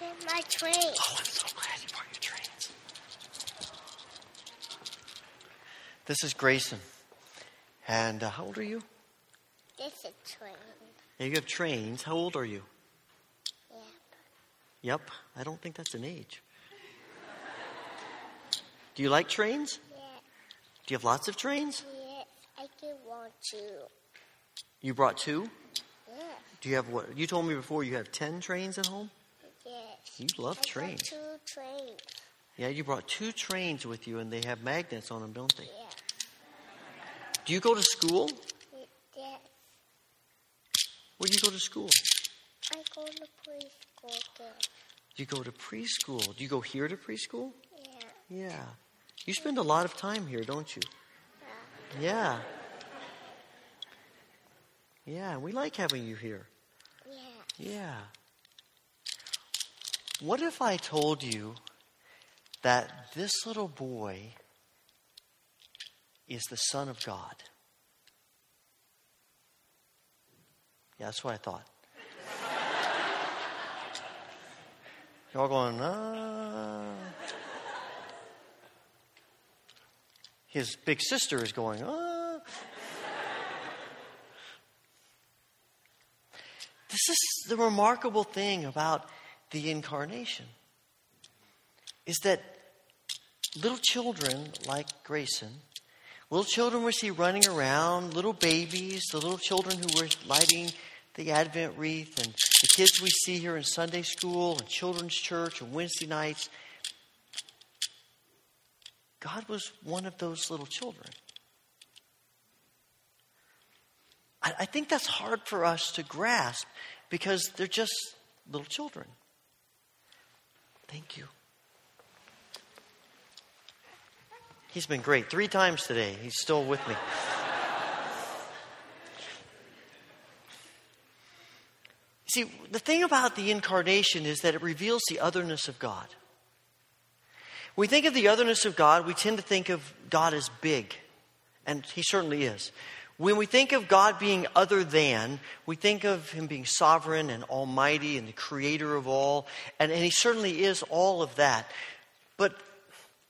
My train. Oh, I'm so glad you brought your trains. This is Grayson. And uh, how old are you? This is train. Yeah, you have trains. How old are you? Yeah. Yep. I don't think that's an age. Do you like trains? Yeah. Do you have lots of trains? Yes, I do want to. You brought two? Yeah. Do you have what? You told me before you have 10 trains at home? You love I trains. two trains. Yeah, you brought two trains with you and they have magnets on them, don't they? Yeah. Do you go to school? Yes. Where do you go to school? I go to preschool. You go to preschool. Do you go here to preschool? Yeah. Yeah. You spend a lot of time here, don't you? Uh, Yeah. Yeah, we like having you here. yeah. Yeah. What if I told you that this little boy is the Son of God? Yeah, that's what I thought. Y'all going, uh. His big sister is going, uh. This is the remarkable thing about the incarnation is that little children like Grayson, little children we see running around, little babies, the little children who were lighting the Advent wreath, and the kids we see here in Sunday school and children's church and Wednesday nights. God was one of those little children. I, I think that's hard for us to grasp because they're just little children. Thank you. He's been great. Three times today. He's still with me. See, the thing about the incarnation is that it reveals the otherness of God. We think of the otherness of God, we tend to think of God as big, and He certainly is. When we think of God being other than, we think of Him being sovereign and almighty and the creator of all, and, and He certainly is all of that. But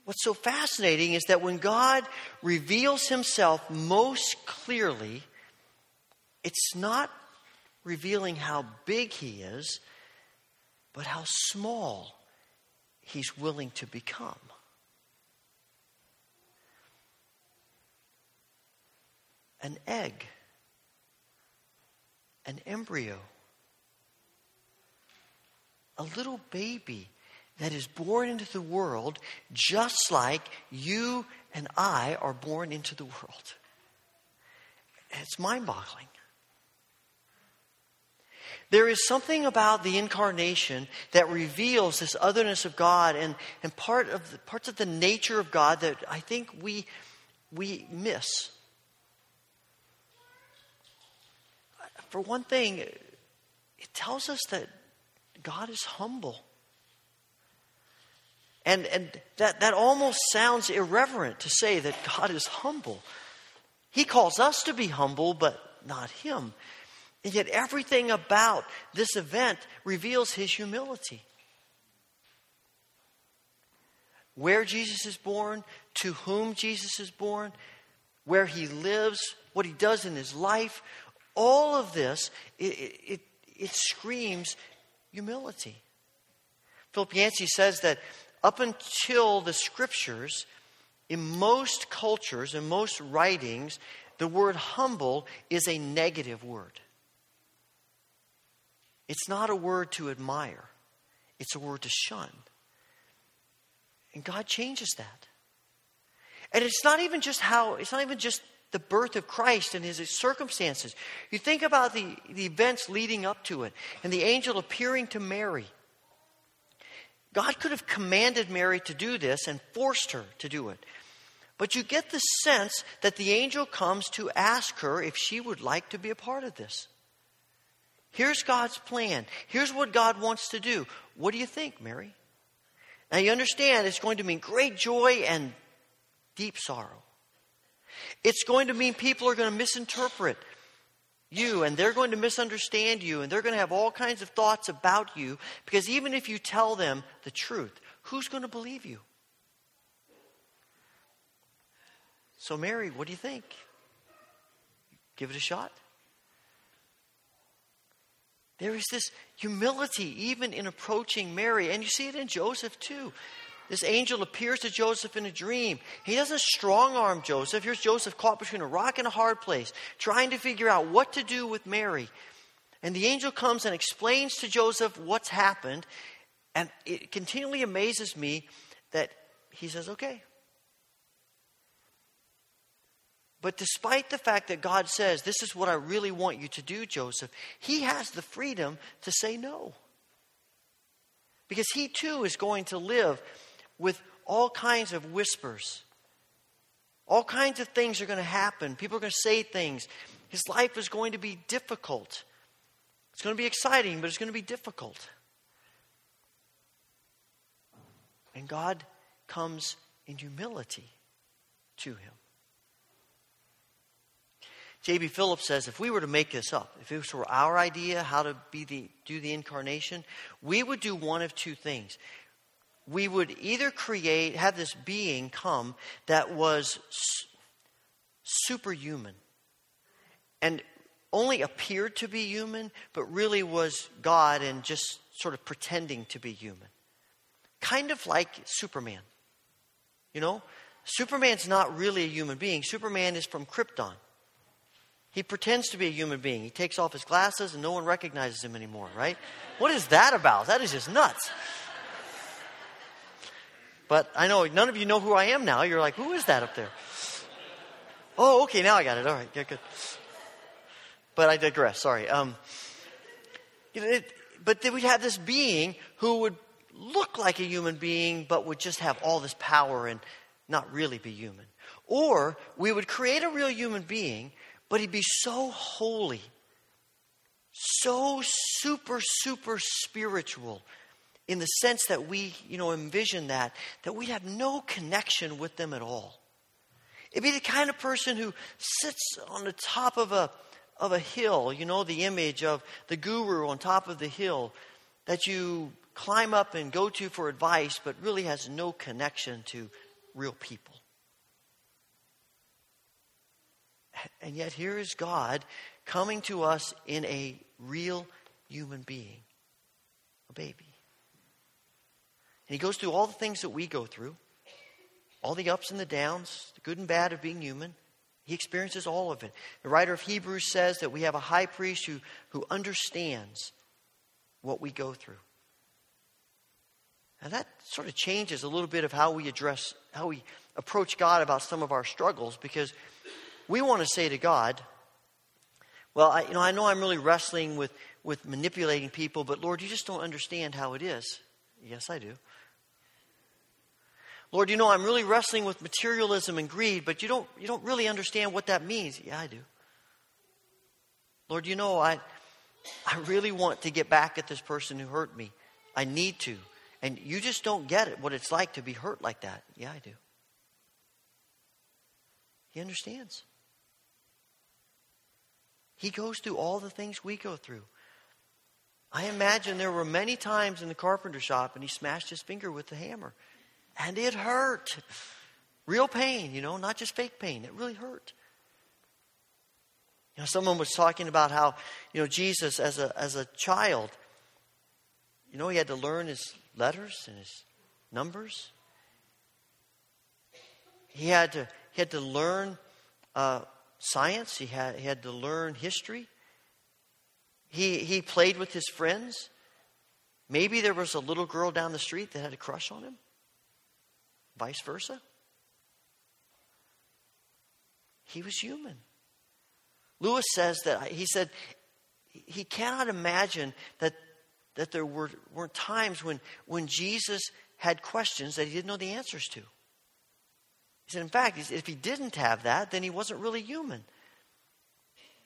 what's so fascinating is that when God reveals Himself most clearly, it's not revealing how big He is, but how small He's willing to become. An egg, an embryo, a little baby that is born into the world just like you and I are born into the world. It's mind boggling. There is something about the incarnation that reveals this otherness of God and, and part of the, parts of the nature of God that I think we, we miss. For one thing, it tells us that God is humble. And, and that, that almost sounds irreverent to say that God is humble. He calls us to be humble, but not Him. And yet, everything about this event reveals His humility. Where Jesus is born, to whom Jesus is born, where He lives, what He does in His life, all of this, it, it, it screams humility. Philip Yancey says that up until the scriptures, in most cultures, in most writings, the word humble is a negative word. It's not a word to admire, it's a word to shun. And God changes that. And it's not even just how, it's not even just the birth of Christ and his circumstances. You think about the, the events leading up to it and the angel appearing to Mary. God could have commanded Mary to do this and forced her to do it. But you get the sense that the angel comes to ask her if she would like to be a part of this. Here's God's plan. Here's what God wants to do. What do you think, Mary? Now you understand it's going to mean great joy and deep sorrow. It's going to mean people are going to misinterpret you and they're going to misunderstand you and they're going to have all kinds of thoughts about you because even if you tell them the truth, who's going to believe you? So, Mary, what do you think? Give it a shot. There is this humility even in approaching Mary, and you see it in Joseph too. This angel appears to Joseph in a dream. He doesn't strong arm Joseph. Here's Joseph caught between a rock and a hard place, trying to figure out what to do with Mary. And the angel comes and explains to Joseph what's happened. And it continually amazes me that he says, okay. But despite the fact that God says, this is what I really want you to do, Joseph, he has the freedom to say no. Because he too is going to live with all kinds of whispers. All kinds of things are going to happen. People are going to say things. His life is going to be difficult. It's going to be exciting, but it's going to be difficult. And God comes in humility to him. J.B. Phillips says if we were to make this up, if this were our idea how to be the, do the incarnation, we would do one of two things we would either create, have this being come that was superhuman and only appeared to be human, but really was God and just sort of pretending to be human. Kind of like Superman. You know, Superman's not really a human being, Superman is from Krypton. He pretends to be a human being. He takes off his glasses and no one recognizes him anymore, right? What is that about? That is just nuts. But I know none of you know who I am now. You're like, who is that up there? Oh, okay, now I got it. All right, good, good. But I digress. Sorry. Um, it, but then we'd have this being who would look like a human being, but would just have all this power and not really be human. Or we would create a real human being, but he'd be so holy, so super, super spiritual in the sense that we, you know, envision that, that we have no connection with them at all. It'd be the kind of person who sits on the top of a, of a hill, you know, the image of the guru on top of the hill that you climb up and go to for advice, but really has no connection to real people. And yet, here is God coming to us in a real human being, a baby. And he goes through all the things that we go through, all the ups and the downs, the good and bad of being human. He experiences all of it. The writer of Hebrews says that we have a high priest who, who understands what we go through. And that sort of changes a little bit of how we address, how we approach God about some of our struggles because we want to say to God, well, I, you know, I know I'm really wrestling with, with manipulating people, but Lord, you just don't understand how it is. Yes, I do. Lord, you know, I'm really wrestling with materialism and greed, but you don't, you don't really understand what that means. Yeah, I do. Lord, you know, I, I really want to get back at this person who hurt me. I need to. And you just don't get it, what it's like to be hurt like that. Yeah, I do. He understands. He goes through all the things we go through. I imagine there were many times in the carpenter shop and he smashed his finger with the hammer. And it hurt. Real pain, you know, not just fake pain. It really hurt. You know, someone was talking about how, you know, Jesus as a as a child, you know, he had to learn his letters and his numbers. He had to he had to learn uh, science. He had he had to learn history. He he played with his friends. Maybe there was a little girl down the street that had a crush on him vice versa. He was human. Lewis says that he said he cannot imagine that, that there were, weren't times when, when Jesus had questions that he didn't know the answers to. He said, in fact, if he didn't have that, then he wasn't really human.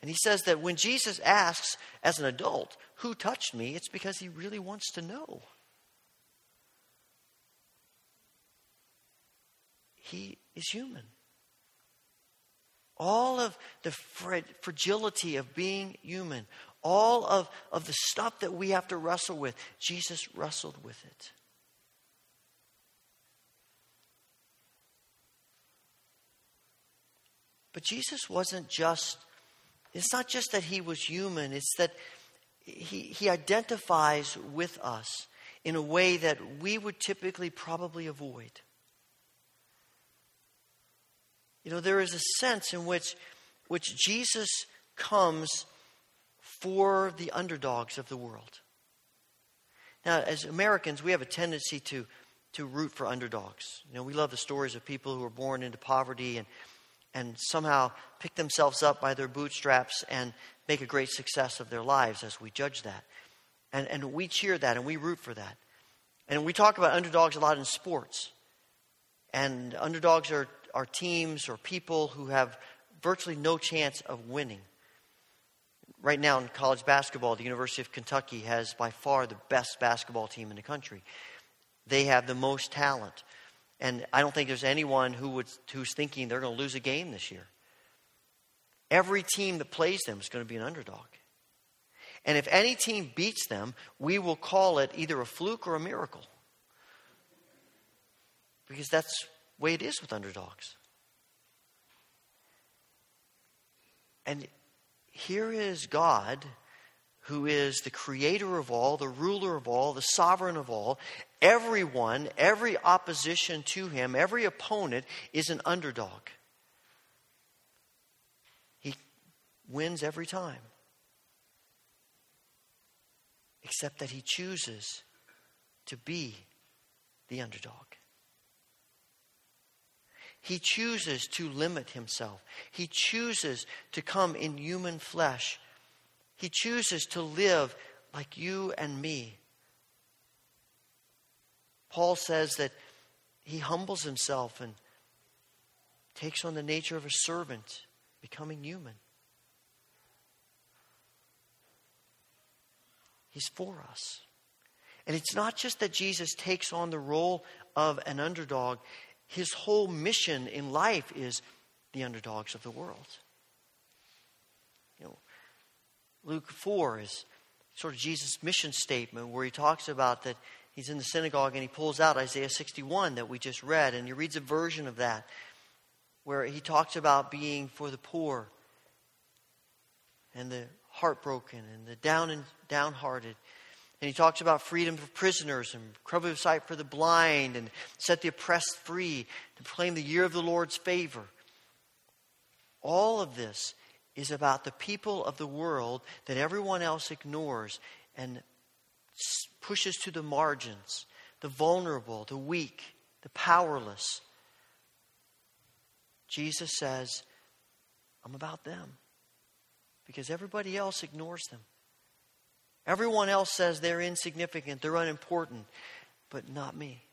And he says that when Jesus asks as an adult, Who touched me? it's because he really wants to know. He is human. all of the fragility of being human, all of, of the stuff that we have to wrestle with, Jesus wrestled with it. But Jesus wasn't just, it's not just that he was human, it's that he, he identifies with us in a way that we would typically probably avoid. You know, there is a sense in which, which Jesus comes for the underdogs of the world. Now, as Americans, we have a tendency to, to root for underdogs. You know, we love the stories of people who are born into poverty and, and somehow pick themselves up by their bootstraps and make a great success of their lives as we judge that. And, and we cheer that and we root for that. And we talk about underdogs a lot in sports. And underdogs are, are teams or people who have virtually no chance of winning. Right now in college basketball, the University of Kentucky has by far the best basketball team in the country. They have the most talent. And I don't think there's anyone who would, who's thinking they're going to lose a game this year. Every team that plays them is going to be an underdog. And if any team beats them, we will call it either a fluke or a miracle. Because that's way it is with underdogs. And here is God, who is the creator of all, the ruler of all, the sovereign of all. Everyone, every opposition to him, every opponent is an underdog. He wins every time except that he chooses to be the underdog. He chooses to limit himself. He chooses to come in human flesh. He chooses to live like you and me. Paul says that he humbles himself and takes on the nature of a servant, becoming human. He's for us. And it's not just that Jesus takes on the role of an underdog, his whole mission in life is the underdogs of the world. You know, Luke 4 is sort of Jesus' mission statement where he talks about that he's in the synagogue and he pulls out Isaiah 61 that we just read, and he reads a version of that where he talks about being for the poor and the heartbroken and the down and downhearted. And he talks about freedom for prisoners and recovery of sight for the blind and set the oppressed free to proclaim the year of the Lord's favor. All of this is about the people of the world that everyone else ignores and pushes to the margins the vulnerable, the weak, the powerless. Jesus says, I'm about them because everybody else ignores them. Everyone else says they're insignificant, they're unimportant, but not me.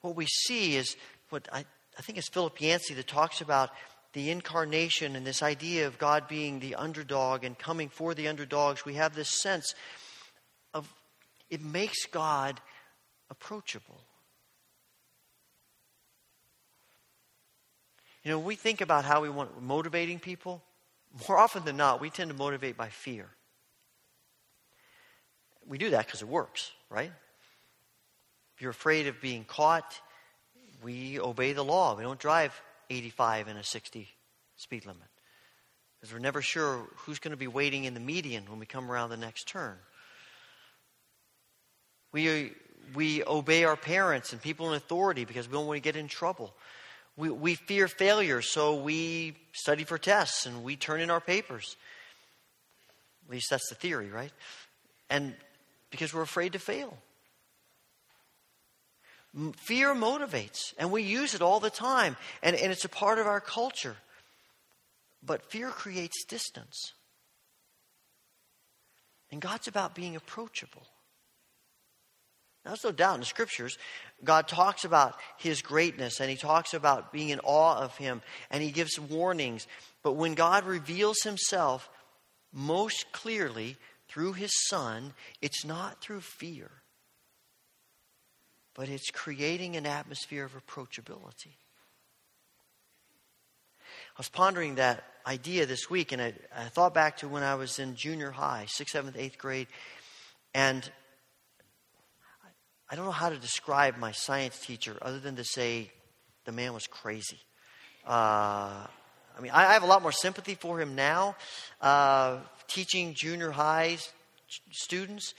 What we see is what I, I think it's Philip Yancey that talks about the incarnation and this idea of God being the underdog and coming for the underdogs. We have this sense of it makes God approachable. You know, we think about how we want motivating people. More often than not, we tend to motivate by fear. We do that because it works, right? If you're afraid of being caught, we obey the law. We don't drive 85 in a 60 speed limit because we're never sure who's going to be waiting in the median when we come around the next turn. We, we obey our parents and people in authority because we don't want to get in trouble. We, we fear failure, so we study for tests and we turn in our papers. At least that's the theory, right? And because we're afraid to fail. Fear motivates, and we use it all the time, and, and it's a part of our culture. But fear creates distance. And God's about being approachable. Now, there's no doubt in the scriptures, God talks about his greatness and he talks about being in awe of him and he gives warnings. But when God reveals himself most clearly through his son, it's not through fear, but it's creating an atmosphere of approachability. I was pondering that idea this week, and I, I thought back to when I was in junior high, sixth, seventh, eighth grade, and I don't know how to describe my science teacher other than to say the man was crazy. Uh, I mean, I, I, have a lot more sympathy for him now, uh, teaching junior high students.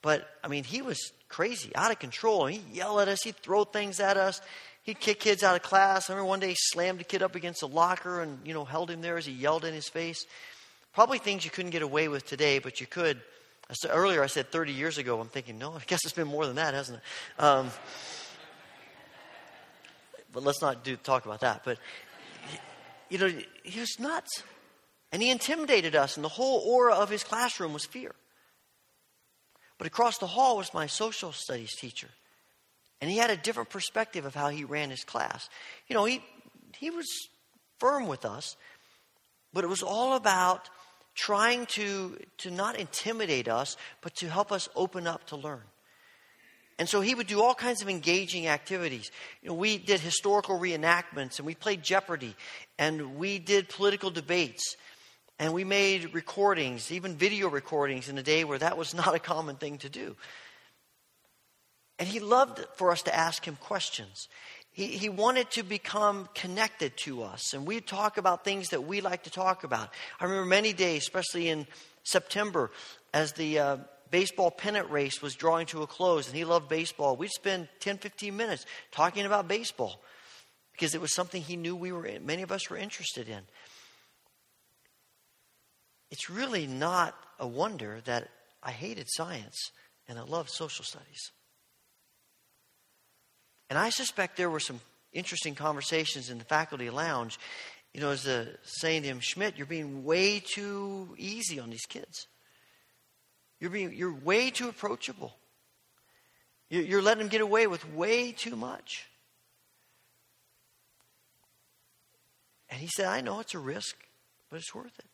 But I mean, he was crazy, out of control. He'd yell at us, he'd throw things at us, he'd kick kids out of class. I remember one day he slammed a kid up against a locker and you know held him there as he yelled in his face. Probably things you couldn't get away with today, but you could. Said, earlier, I said 30 years ago. I'm thinking, no, I guess it's been more than that, hasn't it? Um, but let's not do talk about that. But you know, he was nuts. And he intimidated us, and the whole aura of his classroom was fear. But across the hall was my social studies teacher. And he had a different perspective of how he ran his class. You know, he, he was firm with us, but it was all about trying to, to not intimidate us, but to help us open up to learn. And so he would do all kinds of engaging activities. You know, we did historical reenactments and we played Jeopardy and we did political debates and we made recordings, even video recordings in a day where that was not a common thing to do. And he loved for us to ask him questions. He, he wanted to become connected to us, and we'd talk about things that we like to talk about. I remember many days, especially in September, as the uh, baseball pennant race was drawing to a close and he loved baseball, we'd spend 10, 15 minutes talking about baseball because it was something he knew we were, many of us were interested in. It's really not a wonder that I hated science and I loved social studies. And I suspect there were some interesting conversations in the faculty lounge. You know, as a saying to him, Schmidt, you're being way too easy on these kids. You're, being, you're way too approachable. You're, you're letting them get away with way too much. And he said, I know it's a risk, but it's worth it.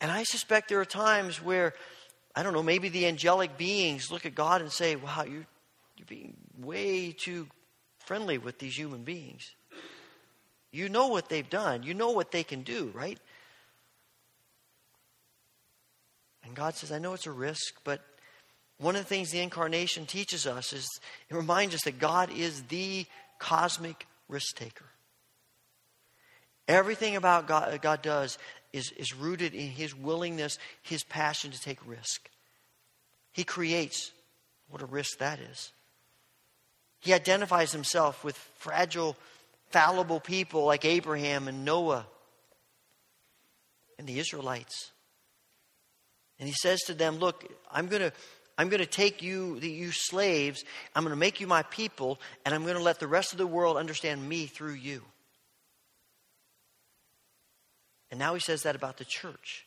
And I suspect there are times where, I don't know, maybe the angelic beings look at God and say, wow, you're, you're being way too friendly with these human beings. You know what they've done, you know what they can do, right? And God says, I know it's a risk, but one of the things the incarnation teaches us is it reminds us that God is the cosmic risk taker. Everything about God, uh, God does is, is rooted in his willingness, his passion to take risk. He creates. What a risk that is. He identifies himself with fragile, fallible people like Abraham and Noah and the Israelites. And he says to them, Look, I'm going to. I'm going to take you, you slaves, I'm going to make you my people, and I'm going to let the rest of the world understand me through you. And now he says that about the church.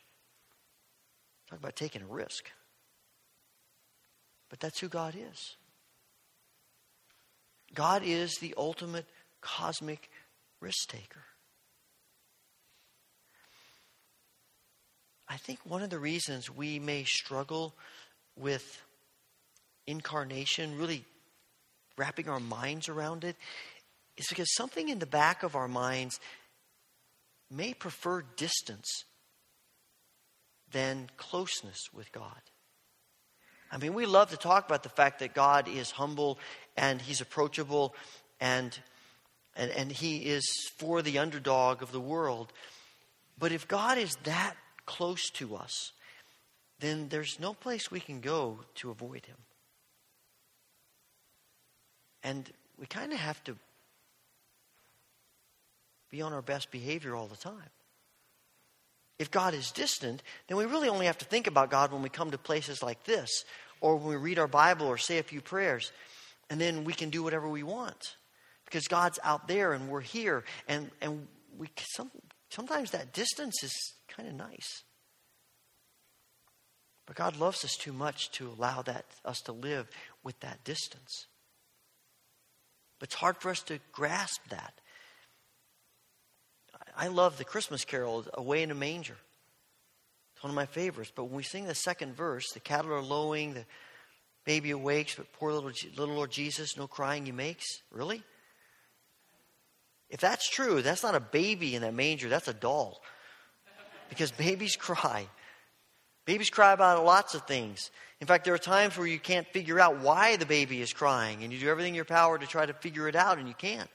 Talk about taking a risk. But that's who God is. God is the ultimate cosmic risk taker. I think one of the reasons we may struggle with incarnation, really wrapping our minds around it, is because something in the back of our minds may prefer distance than closeness with God. I mean, we love to talk about the fact that God is humble and he's approachable and, and, and he is for the underdog of the world. But if God is that close to us, then there's no place we can go to avoid him. And we kind of have to be on our best behavior all the time. If God is distant, then we really only have to think about God when we come to places like this, or when we read our Bible or say a few prayers, and then we can do whatever we want. Because God's out there and we're here, and, and we some, sometimes that distance is kind of nice. But God loves us too much to allow that us to live with that distance. But it's hard for us to grasp that. I love the Christmas carol, Away in a Manger. It's one of my favorites. But when we sing the second verse, the cattle are lowing, the baby awakes, but poor little, little Lord Jesus, no crying he makes. Really? If that's true, that's not a baby in that manger, that's a doll. Because babies cry. Babies cry about lots of things. In fact, there are times where you can't figure out why the baby is crying, and you do everything in your power to try to figure it out, and you can't.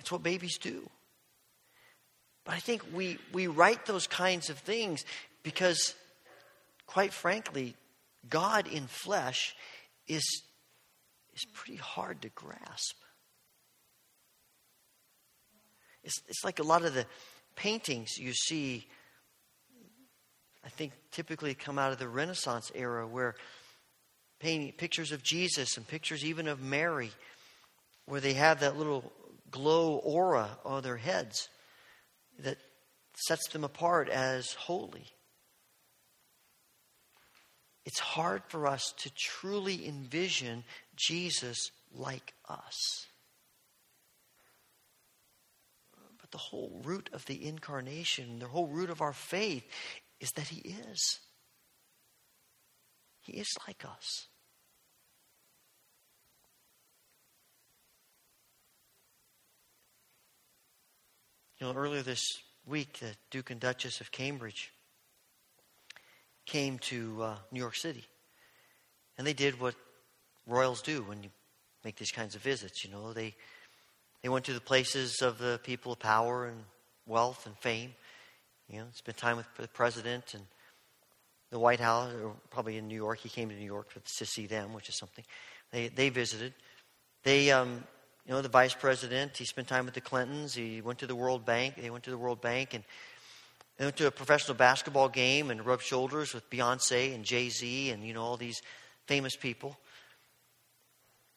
It's what babies do. But I think we, we write those kinds of things because, quite frankly, God in flesh is, is pretty hard to grasp. It's, it's like a lot of the paintings you see, I think typically come out of the Renaissance era where painting pictures of Jesus and pictures even of Mary, where they have that little glow aura on their heads that sets them apart as holy. It's hard for us to truly envision Jesus like us. But the whole root of the incarnation, the whole root of our faith, is that He is. He is like us. You know, earlier this week, the Duke and Duchess of Cambridge came to uh, New York City. And they did what royals do when you make these kinds of visits. You know, they, they went to the places of the people of power and wealth and fame. You know, spent time with the president and the White House, or probably in New York. He came to New York to see them, which is something. They, they visited. They um, you know, the vice president. He spent time with the Clintons. He went to the World Bank. They went to the World Bank and they went to a professional basketball game and rubbed shoulders with Beyonce and Jay Z and you know all these famous people.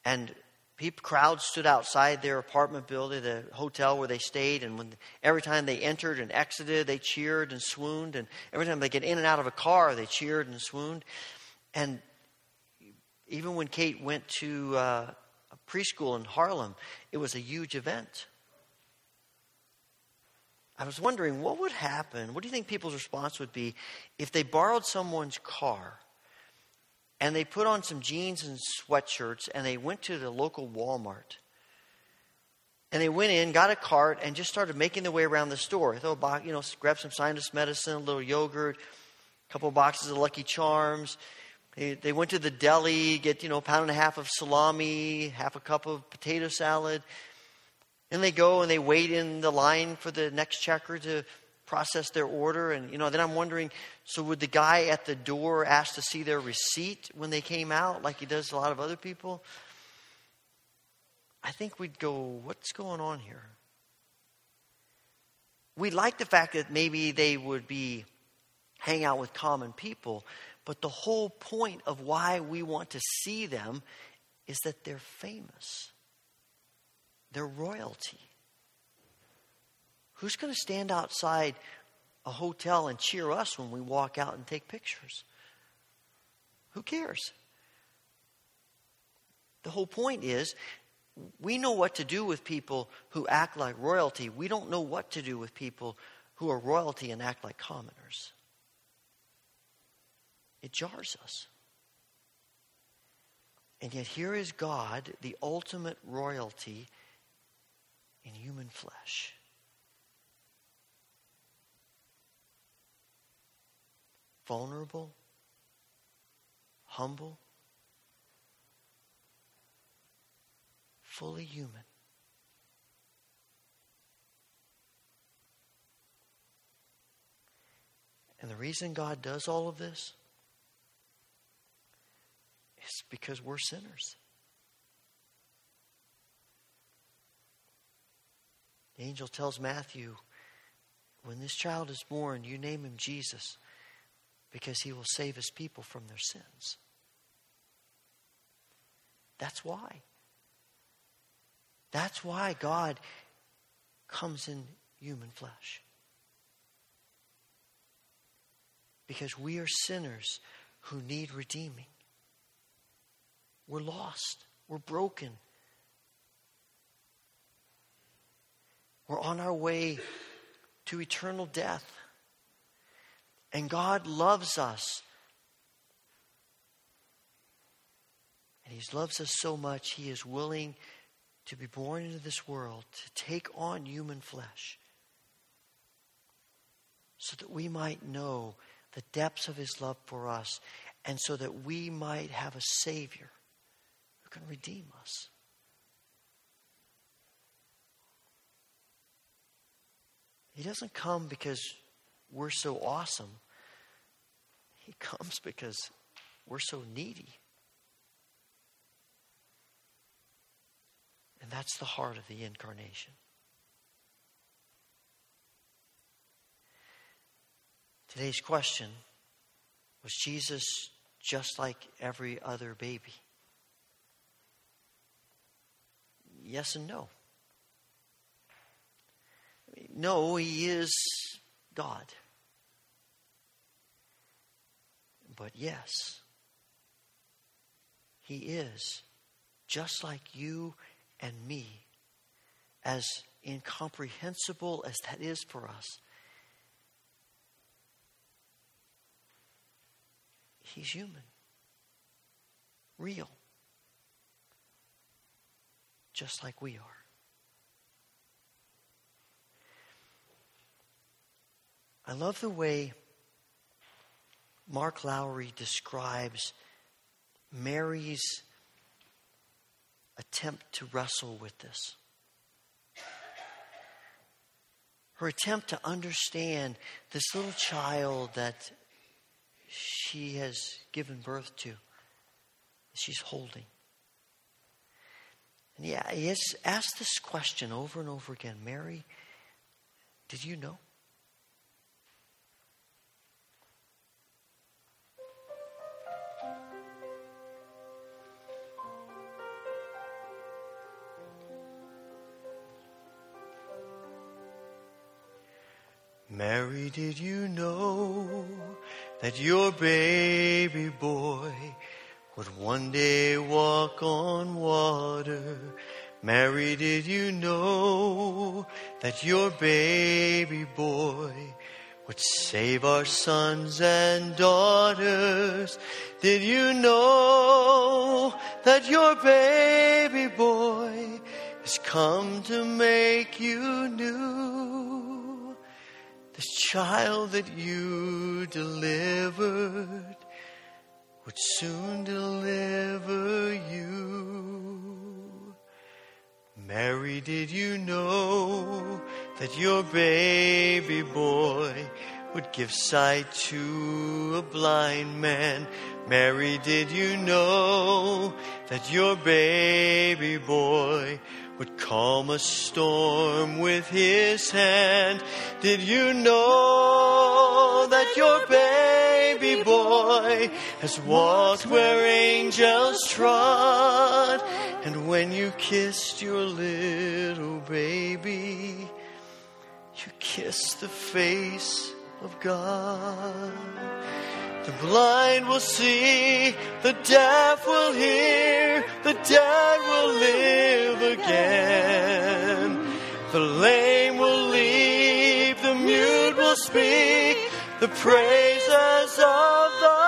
And people, crowds stood outside their apartment building, the hotel where they stayed, and when every time they entered and exited, they cheered and swooned. And every time they get in and out of a car, they cheered and swooned. And even when Kate went to uh, preschool in Harlem, it was a huge event. I was wondering what would happen, what do you think people's response would be if they borrowed someone's car and they put on some jeans and sweatshirts and they went to the local Walmart and they went in, got a cart, and just started making their way around the store. A box, you know, grab some sinus medicine, a little yogurt, a couple boxes of Lucky Charms, they, they went to the deli, get, you know, a pound and a half of salami, half a cup of potato salad. And they go and they wait in the line for the next checker to process their order. And, you know, then I'm wondering so would the guy at the door ask to see their receipt when they came out, like he does a lot of other people? I think we'd go, what's going on here? We like the fact that maybe they would be hang out with common people, but the whole point of why we want to see them is that they're famous, they're royalty. Who's going to stand outside a hotel and cheer us when we walk out and take pictures? Who cares? The whole point is we know what to do with people who act like royalty. We don't know what to do with people who are royalty and act like commoners. It jars us. And yet, here is God, the ultimate royalty in human flesh. Vulnerable, humble, fully human. And the reason God does all of this is because we're sinners. The angel tells Matthew, when this child is born, you name him Jesus because he will save his people from their sins. That's why. That's why God comes in human flesh. Because we are sinners who need redeeming. We're lost. We're broken. We're on our way to eternal death. And God loves us. And He loves us so much, He is willing to be born into this world, to take on human flesh, so that we might know the depths of his love for us, and so that we might have a Savior who can redeem us. He doesn't come because we're so awesome. He comes because we're so needy. And that's the heart of the incarnation. Today's question was Jesus just like every other baby? Yes and no. No, he is God. But yes, he is just like you and me, as incomprehensible as that is for us. He's human, real, just like we are. I love the way Mark Lowry describes Mary's attempt to wrestle with this. Her attempt to understand this little child that she has given birth to, she's holding. And he, he asked this question over and over again Mary, did you know? Mary, did you know that your baby boy would one day walk on water? Mary, did you know that your baby boy would save our sons and daughters? Did you know that your baby boy has come to make you new? This child that you delivered would soon deliver you. Mary, did you know that your baby boy would give sight to a blind man? Mary, did you know that your baby boy would calm a storm with his hand. Did you know that your baby boy has walked where angels trod? And when you kissed your little baby, you kissed the face of God. The blind will see, the deaf will hear, the dead will live again. The lame will leap, the mute will speak, the praises of the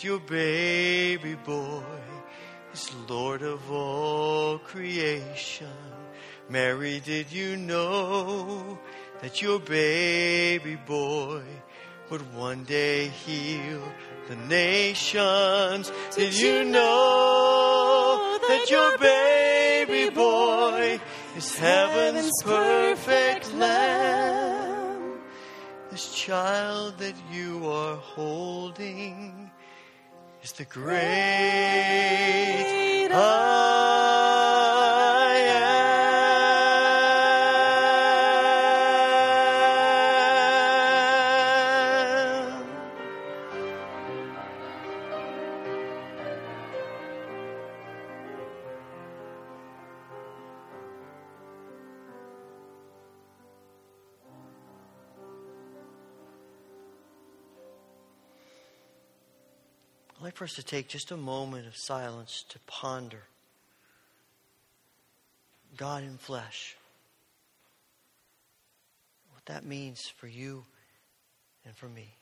that your baby boy is Lord of all creation. Mary, did you know that your baby boy would one day heal the nations? Did you know that your baby boy is heaven's perfect lamb? This child that you are holding is the great like for us to take just a moment of silence to ponder God in flesh. What that means for you and for me.